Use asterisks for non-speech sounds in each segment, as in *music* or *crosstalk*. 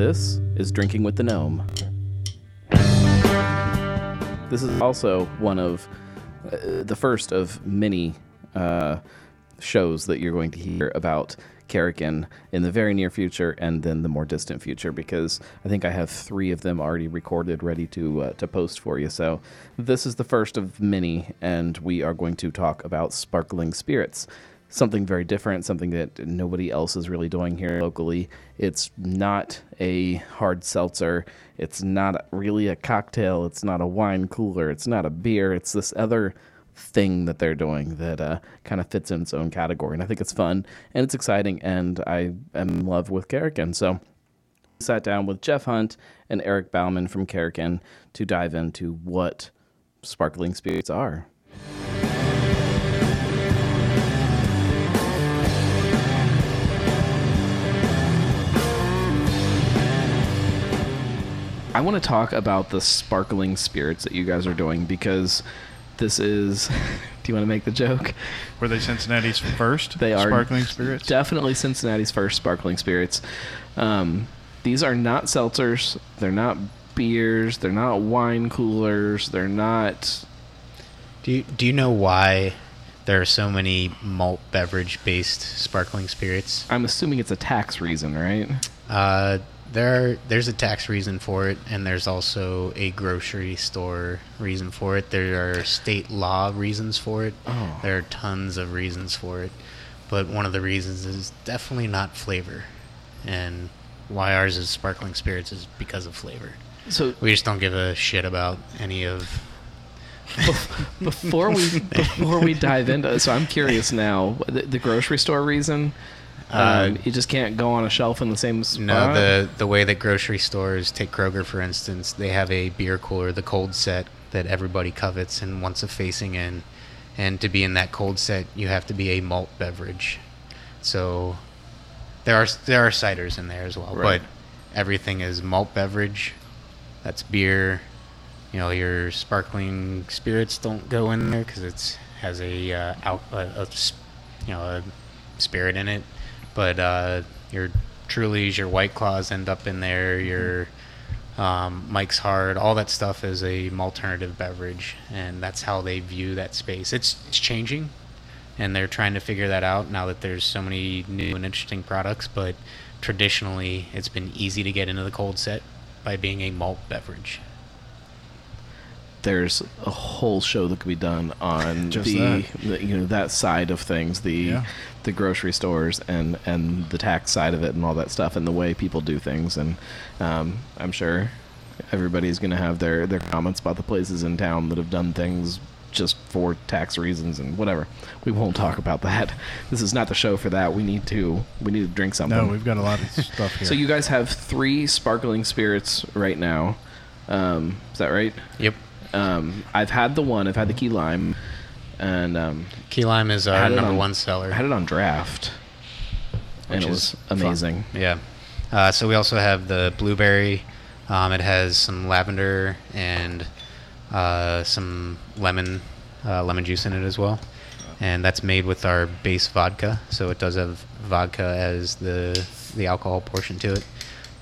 This is Drinking with the Gnome. This is also one of uh, the first of many uh, shows that you're going to hear about Karrikin in the very near future and then the more distant future because I think I have three of them already recorded ready to uh, to post for you. So this is the first of many, and we are going to talk about sparkling spirits. Something very different, something that nobody else is really doing here locally. It's not a hard seltzer. It's not really a cocktail. It's not a wine cooler. It's not a beer. It's this other thing that they're doing that uh, kind of fits in its own category. And I think it's fun and it's exciting, and I am in love with Karrikin. So I sat down with Jeff Hunt and Eric Bauman from Karrikin to dive into what sparkling spirits are. I want to talk about the sparkling spirits that you guys are doing because this is. *laughs* do you want to make the joke? Were they Cincinnati's first They are sparkling spirits? Definitely Cincinnati's first sparkling spirits. Um, these are not seltzers. They're not beers. They're not wine coolers. They're not. Do you, do you know why there are so many malt beverage based sparkling spirits? I'm assuming it's a tax reason, right? Uh, there are, there's a tax reason for it, and there's also a grocery store reason for it. There are state law reasons for it. Oh. There are tons of reasons for it, but one of the reasons is definitely not flavor, and why ours is sparkling spirits is because of flavor. So We just don't give a shit about any of. *laughs* before we before we dive into, it, so I'm curious now. The, the grocery store reason. Um, Uh, you just can't go on a shelf in the same spot. No, the the way that grocery stores take Kroger for instance, they have a beer cooler, the cold set that everybody covets and wants a facing in, and to be in that cold set, you have to be a malt beverage. So there are there are ciders in there as well, Right. but everything is malt beverage. That's beer. You know, your sparkling spirits don't go in there because it's has a, uh, al- a, a you know a spirit in it. But uh, your Trulies, your White Claws end up in there. Your um, Mike's Hard, all that stuff is a alternative beverage, and that's how they view that space. It's it's changing, and they're trying to figure that out now that there's so many new and interesting products. But traditionally, it's been easy to get into the cold set by being a malt beverage. There's a whole show that could be done on *laughs* Just the, that. the you know that side of things the Yeah. the grocery stores and and the tax side of it and all that stuff and the way people do things and um, I'm sure everybody's going to have their their comments about the places in town that have done things just for tax reasons and whatever. We won't talk about that. This is not the show for that. We need to we need to drink something. No, we've got a lot of *laughs* stuff here. So you guys have three sparkling spirits right now. Um, is that right? Yep. Um, I've had the one. I've had the key lime, and um, Key lime is our number on- one seller. I had it on draft, and which it is was fun. amazing. Yeah. Uh, so we also have the blueberry. Um, it has some lavender and uh, some lemon uh, lemon juice in it as well, and that's made with our base vodka. So it does have vodka as the the alcohol portion to it,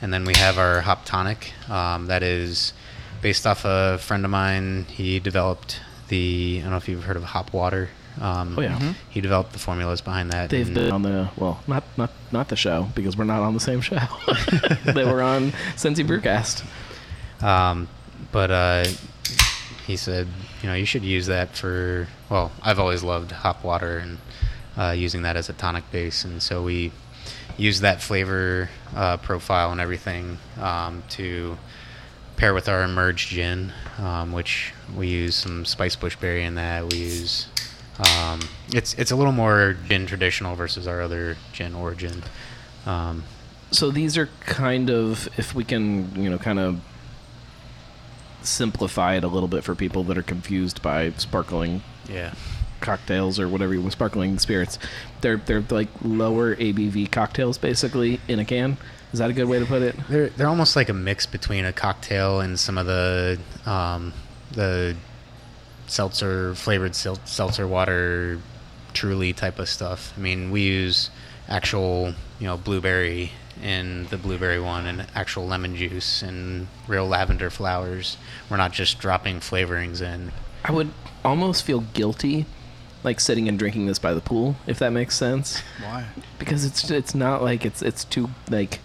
and then we have our hop tonic. Um, that is based off a friend of mine. He developed the I don't know if you've heard of hop water. Um, Oh, yeah. Mhm. He developed the formulas behind that. They've been on the well, not not not the show because we're not on the same show. *laughs* they were on Cincy Brewcast. Um, but uh, he said, you know, you should use that for. Well, I've always loved hop water and uh, using that as a tonic base, and so we use that flavor uh, profile and everything um, to pair with our emerged gin, um, which we use some spice bushberry in that. We use. Um, it's it's a little more gin traditional versus our other gin origin. Um, So these are kind of, if we can, you know, kind of simplify it a little bit for people that are confused by sparkling yeah. cocktails or whatever you sparkling spirits. They're they're like lower ABV cocktails basically in a can. Is that a good way to put it? They're they're almost like a mix between a cocktail and some of the um, the seltzer flavored sel- seltzer water, truly type of stuff. I mean, we use actual, you know, blueberry in the blueberry one, and actual lemon juice and real lavender flowers. We're not just dropping flavorings in. I would almost feel guilty, like sitting and drinking this by the pool, if that makes sense, Why? because it's it's not like it's it's too like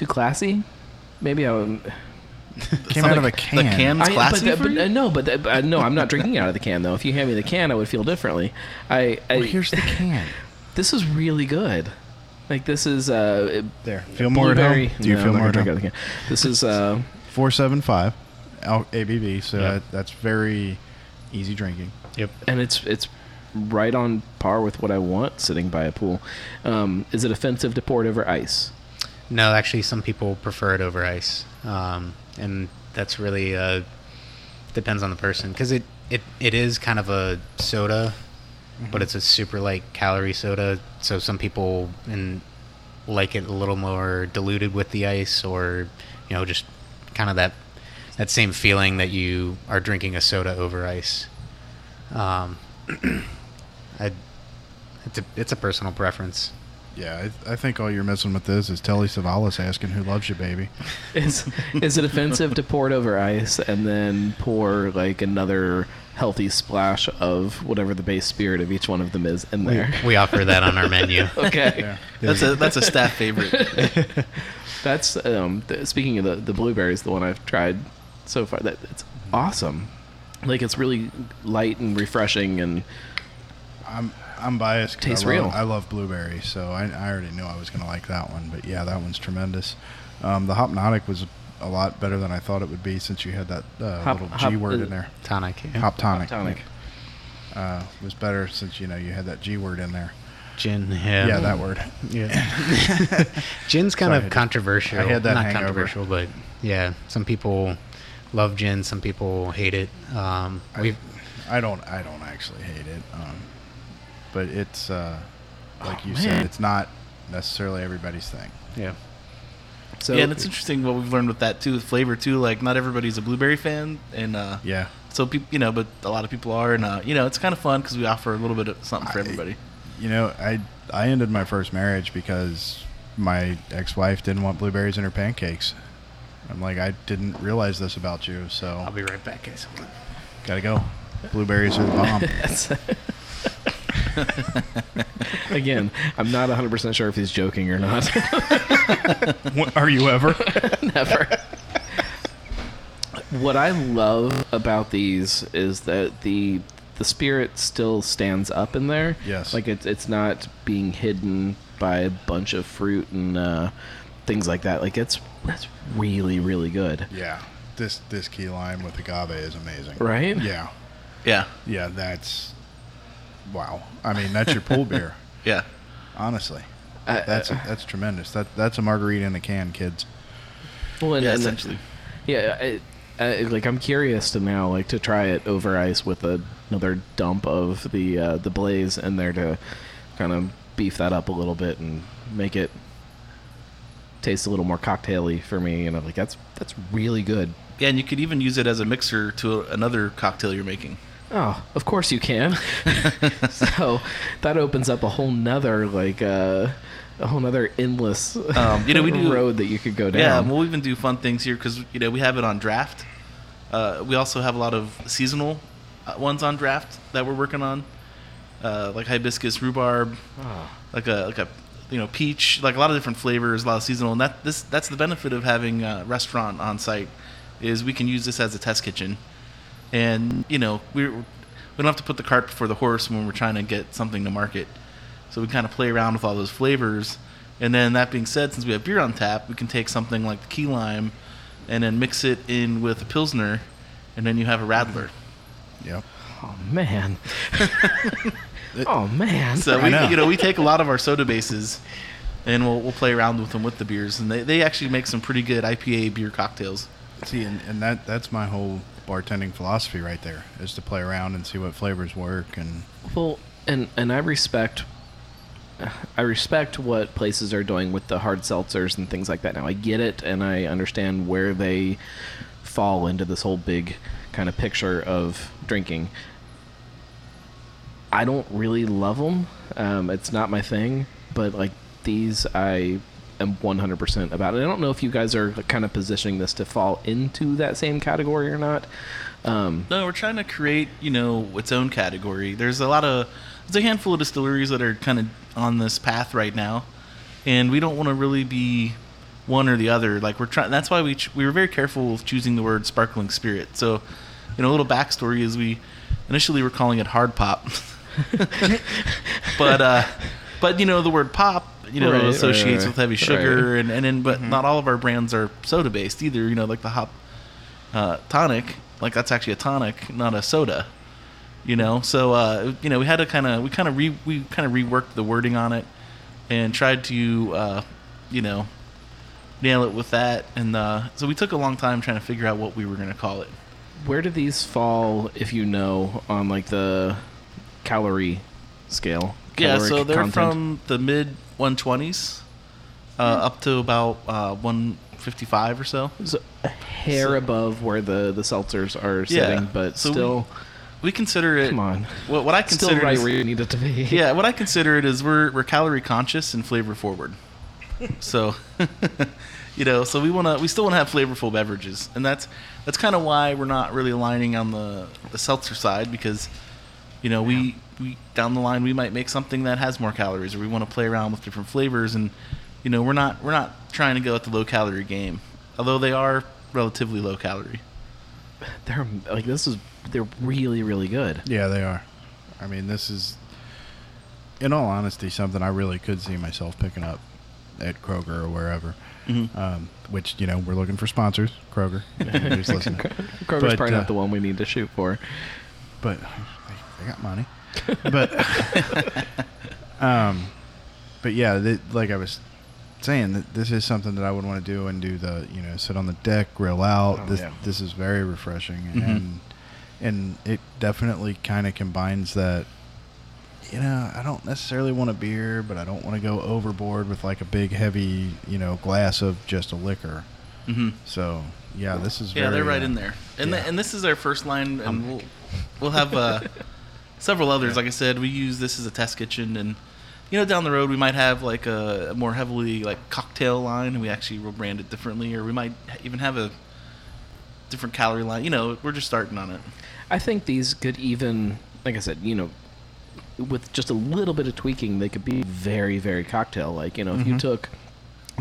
too classy. Maybe I would. *laughs* Came not out of a can. the can- It's I, classy but, for but, you? uh, no, but uh, but, uh, no, I'm not drinking out of the can though. If you hand me the can, I would feel differently. I, I Well, here's the can. *laughs* this is really good. Like this is uh There. Feel more at home. Do you no, feel I'm more gonna at drink out home? of the can. This is uh *laughs* Four seven five, L- ABV. So Yeah. that, that's very easy drinking. Yep. and it's it's right on par with what I want sitting by a pool. Um, is it offensive to pour it over ice? No, actually, some people prefer it over ice, um, and that's really uh, depends on the person because it, it it is kind of a soda, but it's a super light calorie soda. So some people and like it a little more diluted with the ice, or you know, just kind of that that same feeling that you are drinking a soda over ice. Um, *clears throat* I, it's a it's a personal preference. Yeah, I, I think all you're missing with this is Telly Savalas asking who loves you, baby. *laughs* Is is it offensive to pour it over ice and then pour like another healthy splash of whatever the base spirit of each one of them is in there? We offer that on our *laughs* menu. Okay. Yeah. *laughs* That's a that's a staff favorite. That's um th- speaking of the the blueberries, the one I've tried so far. That it's awesome. Like it's really light and refreshing, and I'm I'm biased. Tastes I love, real. I love blueberry, so I, I already knew I was gonna like that one. But yeah, that one's tremendous. Um, the Hopnotic was a lot better than I thought it would be since you had that uh, Hop- little hop- G word uh, in there. Tonic. yeah. Hop tonic. tonic. Uh, was better since you know you had that G word in there. Gin. Yeah. Yeah, that word. Yeah. *laughs* Gin's kind Sorry, of had- controversial. I had that Not hangover. controversial, but yeah, some people love gin, some people hate it. Um, we've I don't I don't actually hate it, um, but it's uh, like Oh, you man. said, it's not necessarily everybody's thing. yeah. So yeah, and it's interesting what we've learned with that too, with flavor too. Like not everybody's a blueberry fan, and uh, Yeah, so people, you know, but a lot of people are, and uh, you know, it's kind of fun because we offer a little bit of something for I- everybody. you know I I ended my first marriage because my ex-wife didn't want blueberries in her pancakes. I'm like I didn't realize this about you, so I'll be right back, guys. gotta go. Blueberries are the bomb. *laughs* *laughs* That's- *laughs* Again, I'm not 100% sure if he's joking or not. *laughs* What- are you ever? *laughs* Never. What I love about these is that the the spirit still stands up in there. Yes. Like it's it's not being hidden by a bunch of fruit and uh, things like that. Like it's that's really really good. yeah, this this key lime with agave is amazing. Right? Yeah, Yeah, yeah, that's wow. I mean, that's your pool beer. *laughs* yeah. Honestly, I- that's that's tremendous. That that's a margarita in a can, kids. Well, and, Yeah, and- essentially. Yeah, I, I, like I'm curious to now like to try it over ice with a, another dump of the uh, the blaze in there to kind of beef that up a little bit and make it taste a little more cocktaily for me. And I'm like, that's that's really good. Yeah, and you could even use it as a mixer to another cocktail you're making. Oh, of course you can. *laughs* *laughs* so that opens up a whole nother like uh, a whole nother endless Um, you know, we do- *laughs* road that you could go down. Yeah, we'll even do fun things here because you know we have it on draft. Uh, we also have a lot of seasonal uh, ones on draft that we're working on, uh, like hibiscus, rhubarb, Oh. like a like a you know peach, like a lot of different flavors, a lot of seasonal. And that this that's the benefit of having a restaurant on site is we can use this as a test kitchen, and you know we we don't have to put the cart before the horse when we're trying to get something to market. So we kind of play around with all those flavors. And then that being said, since we have beer on tap, we can take something like the key lime and then mix it in with a pilsner, and then you have a radler. Yep. Oh man. *laughs* oh man. So we, know. you know, we take a lot of our soda bases, and we'll we'll play around with them with the beers, and they, they actually make some pretty good IPA beer cocktails. See, and, and that that's my whole bartending philosophy right there is to play around and see what flavors work and Well, and and I respect I respect what places are doing with the hard seltzers and things like that. Now I get it and I understand where they fall into this whole big kind of picture of drinking. I don't really love them. Um, it's not my thing, but like these I am 100% about. it. I don't know if you guys are kind of positioning this to fall into that same category or not. Um, No, we're trying to create, you know, its own category. There's a lot of there's a handful of distilleries that are kind of on this path right now, and we don't want to really be one or the other. Like we're trying. That's why we ch- we were very careful with choosing the word sparkling spirit. So, you know, a little backstory is we initially were calling it hard pop, *laughs* *laughs* but uh, but you know the word pop. You know, Right, right, associates right. with heavy sugar, Right. and and then, but not all of our brands are soda based either. You know, like the hop uh, tonic, like that's actually a tonic, not a soda. You know, so uh, you know we had to kind of we kind of re we kind of reworked the wording on it and tried to uh, you know nail it with that, and uh, so we took a long time trying to figure out what we were going to call it. where do these fall, if you know, on like the calorie scale? Yeah, so they're content? from the mid 120s uh, up to about uh, 155 or so. So a hair So- above where the the seltzers are Yeah, sitting, but so still, We consider it. come on, What, what I still consider right is- where you need it to be. *laughs* yeah, what I consider it is we're we're calorie conscious and flavor forward. *laughs* So, *laughs* you know, so we want to we still want to have flavorful beverages, and that's that's kind of why we're not really aligning on the the seltzer side because, you know, we we down the line we might make something that has more calories, or we want to play around with different flavors, and you know, we're not we're not trying to go at the low calorie game, although they are relatively low calorie. *laughs* they're like this is they're really really good. Yeah, they are. I mean, this is, in all honesty, something I really could see myself picking up at Kroger or wherever. Mhm. Um, which you know we're looking for sponsors, Kroger. if anybody's *laughs* listening. Kroger's But, probably uh, not the one we need to shoot for. but they, they got money. But *laughs* um, but yeah, th- like I was saying, that this is something that I would want to do and do the you know sit on the deck, grill out. Oh, this yeah. this is very refreshing Mhm. and and it definitely kind of combines that. You know, I don't necessarily want a beer, but I don't want to go overboard with like a big, heavy, you know, glass of just a liquor. Mm-hmm. So, yeah, this is Yeah, very, they're right uh, in there, and yeah. the, and this is our first line, and Um, we'll we'll have uh, *laughs* several others. Like I said, we use this as a test kitchen, and you know, down the road we might have like a, a more heavily like cocktail line, and we actually will brand it differently, or we might even have a different calorie line. You know, we're just starting on it. I think these could even, like I said, you know, with just a little bit of tweaking, they could be very, very cocktail like. You know, if you Mhm. took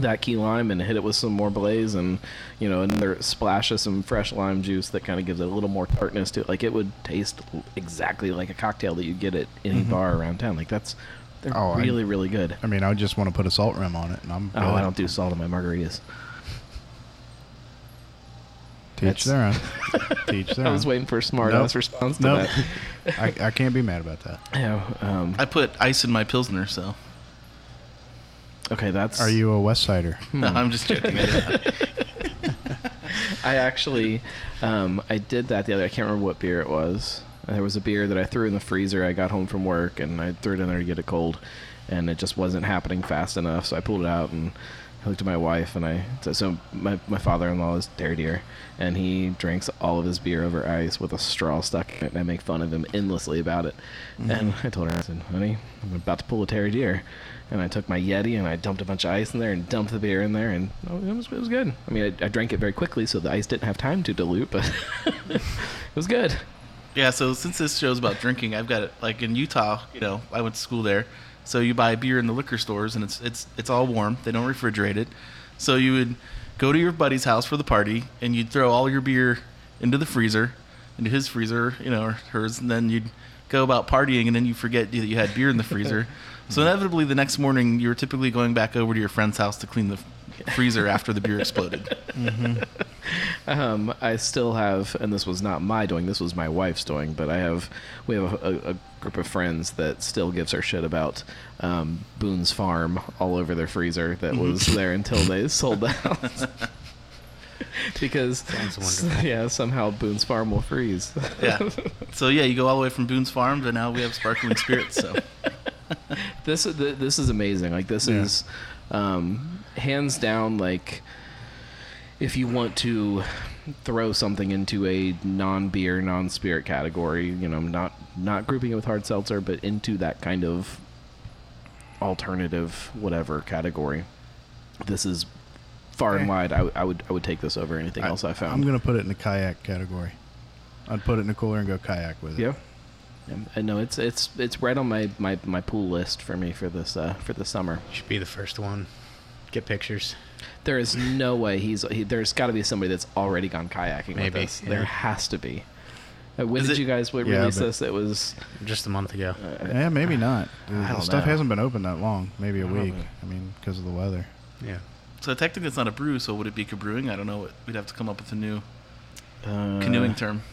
that key lime and hit it with some more blaze and, you know, another splash of some fresh lime juice that kind of gives it a little more tartness to it, like it would taste exactly like a cocktail that you get at any Mhm. bar around town. Like that's, they're Oh, I- really, really good. I mean, I just want to put a salt rim on it, and I'm. Oh, I don't do salt in my margaritas. Teach their own. *laughs* Teach their I was own. waiting for a smart Nope. ass response to Nope. that. *laughs* I, I can't be mad about that. *laughs* Yeah. Um, I put ice in my pilsner, so okay, that's. Are you a West Sider? Hmm. *laughs* no, I'm just joking. *laughs* I actually, um, I did that the other. I can't remember what beer it was. There was a beer that I threw in the freezer. I got home from work and I threw it in there to get it cold, and it just wasn't happening fast enough. So I pulled it out and I looked at my wife and I so, so my my father-in-law is dairy deer, and he drinks all of his beer over ice with a straw stuck in it. And I make fun of him endlessly about it. Mm-hmm. And I told her, I said, "Honey, I'm about to pull a terry deer." And I took my Yeti and I dumped a bunch of ice in there and dumped the beer in there, and it was it was good. I mean, I, I drank it very quickly, so the ice didn't have time to dilute, but *laughs* it was good. Yeah, so since this show's about drinking, I've got it like in Utah. You know, I went to school there, so you buy beer in the liquor stores, and it's it's it's all warm. They don't refrigerate it, so you would go to your buddy's house for the party, and you'd throw all your beer into the freezer, into his freezer, you know, or hers, and then you'd go about partying, and then you forget that you had beer in the freezer. *laughs* so inevitably, the next morning, you were typically going back over to your friend's house to clean the freezer after the beer exploded. Um, I still have, and this was not my doing. This was my wife's doing. But I have, we have a, a, a group of friends that still gives her shit about um, Boone's Farm all over their freezer that was there until they *laughs* sold out. because yeah, somehow Boone's Farm will freeze. Yeah. *laughs* So yeah, you go all the way from Boone's Farm to now we have sparkling spirits. So. *laughs* this is this is amazing. Like this Yeah. is um, hands down like if you want to throw something into a non-beer, non-spirit category, you know, not not grouping it with hard seltzer, but into that kind of alternative whatever category. This is far and wide. I, w- I would I would take this over anything else I found. I'm gonna put it in the kayak category. I'd put it in the cooler and go kayak with it. Yeah. Yeah, know it's it's it's right on my, my, my pool list for me for this uh, for the summer. Should be the first one. Get pictures. There is no way he's he, there's got to be somebody that's already gone kayaking Maybe, with us. yeah. There has to be. Uh, when Is did it- you guys w- Yeah, release but- this? It was Just a month ago. uh, Yeah, maybe not. The, I the don't stuff know. hasn't been open that long. Maybe a I don't week. know. I mean, because of the weather. yeah. So technically, it's not a brew. So would it be cabrewing? I don't know. We'd have to come up with a new uh, canoeing term.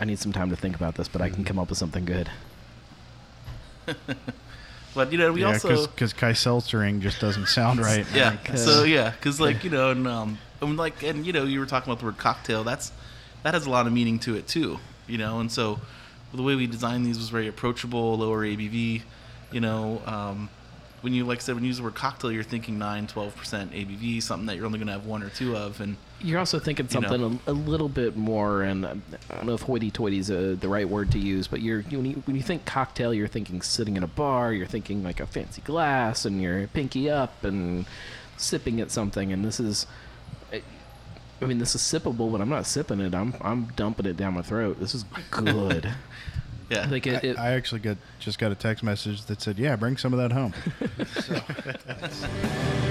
I need some time to think about this, but I can come up with something good. *laughs* But you know, we yeah, also because Kai Seltzering just doesn't sound *laughs* right. yeah. Like, uh, so yeah, because like you know, and um, and like and you know, you were talking about the word cocktail. That's that has a lot of meaning to it too. You know, and so the way we designed these was very approachable, lower ABV. You know, um, when you like I said, when you use the word cocktail, you're thinking 9, 12 percent ABV, something that you're only going to have one or two of, and You're also thinking You know. something a, a little bit more, and uh, I don't know if hoity-toity is uh, the right word to use, but you're you, when, you, when you think cocktail, you're thinking sitting in a bar, you're thinking like a fancy glass, and you're pinky up and sipping at something, and this is. I- I mean, this is sippable, but I'm not sipping it. I'm I'm dumping it down my throat. This is *laughs* good. Yeah, like it, it, I, I actually got just got a text message that said, "Yeah, bring some of that home." *laughs*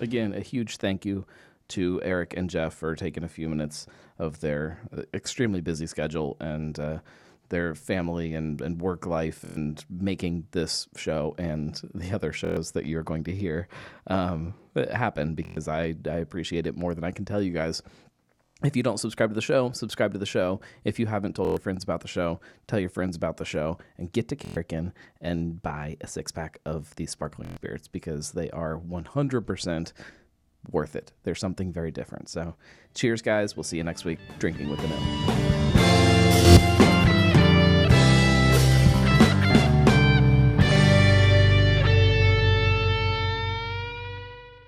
again, a huge thank you to Eric and Jeff for taking a few minutes of their uh, extremely busy schedule and uh, their family and, and work life and making this show and the other shows that you're going to hear um, happen because I, I appreciate it more than I can tell you guys. If you don't subscribe to the show, subscribe to the show. If you haven't told your friends about the show, tell your friends about the show and get to Karrikin and buy a six pack of these sparkling spirits because they are 100% worth it. There's something very different. So, cheers, guys. We'll see you next week drinking with the mill.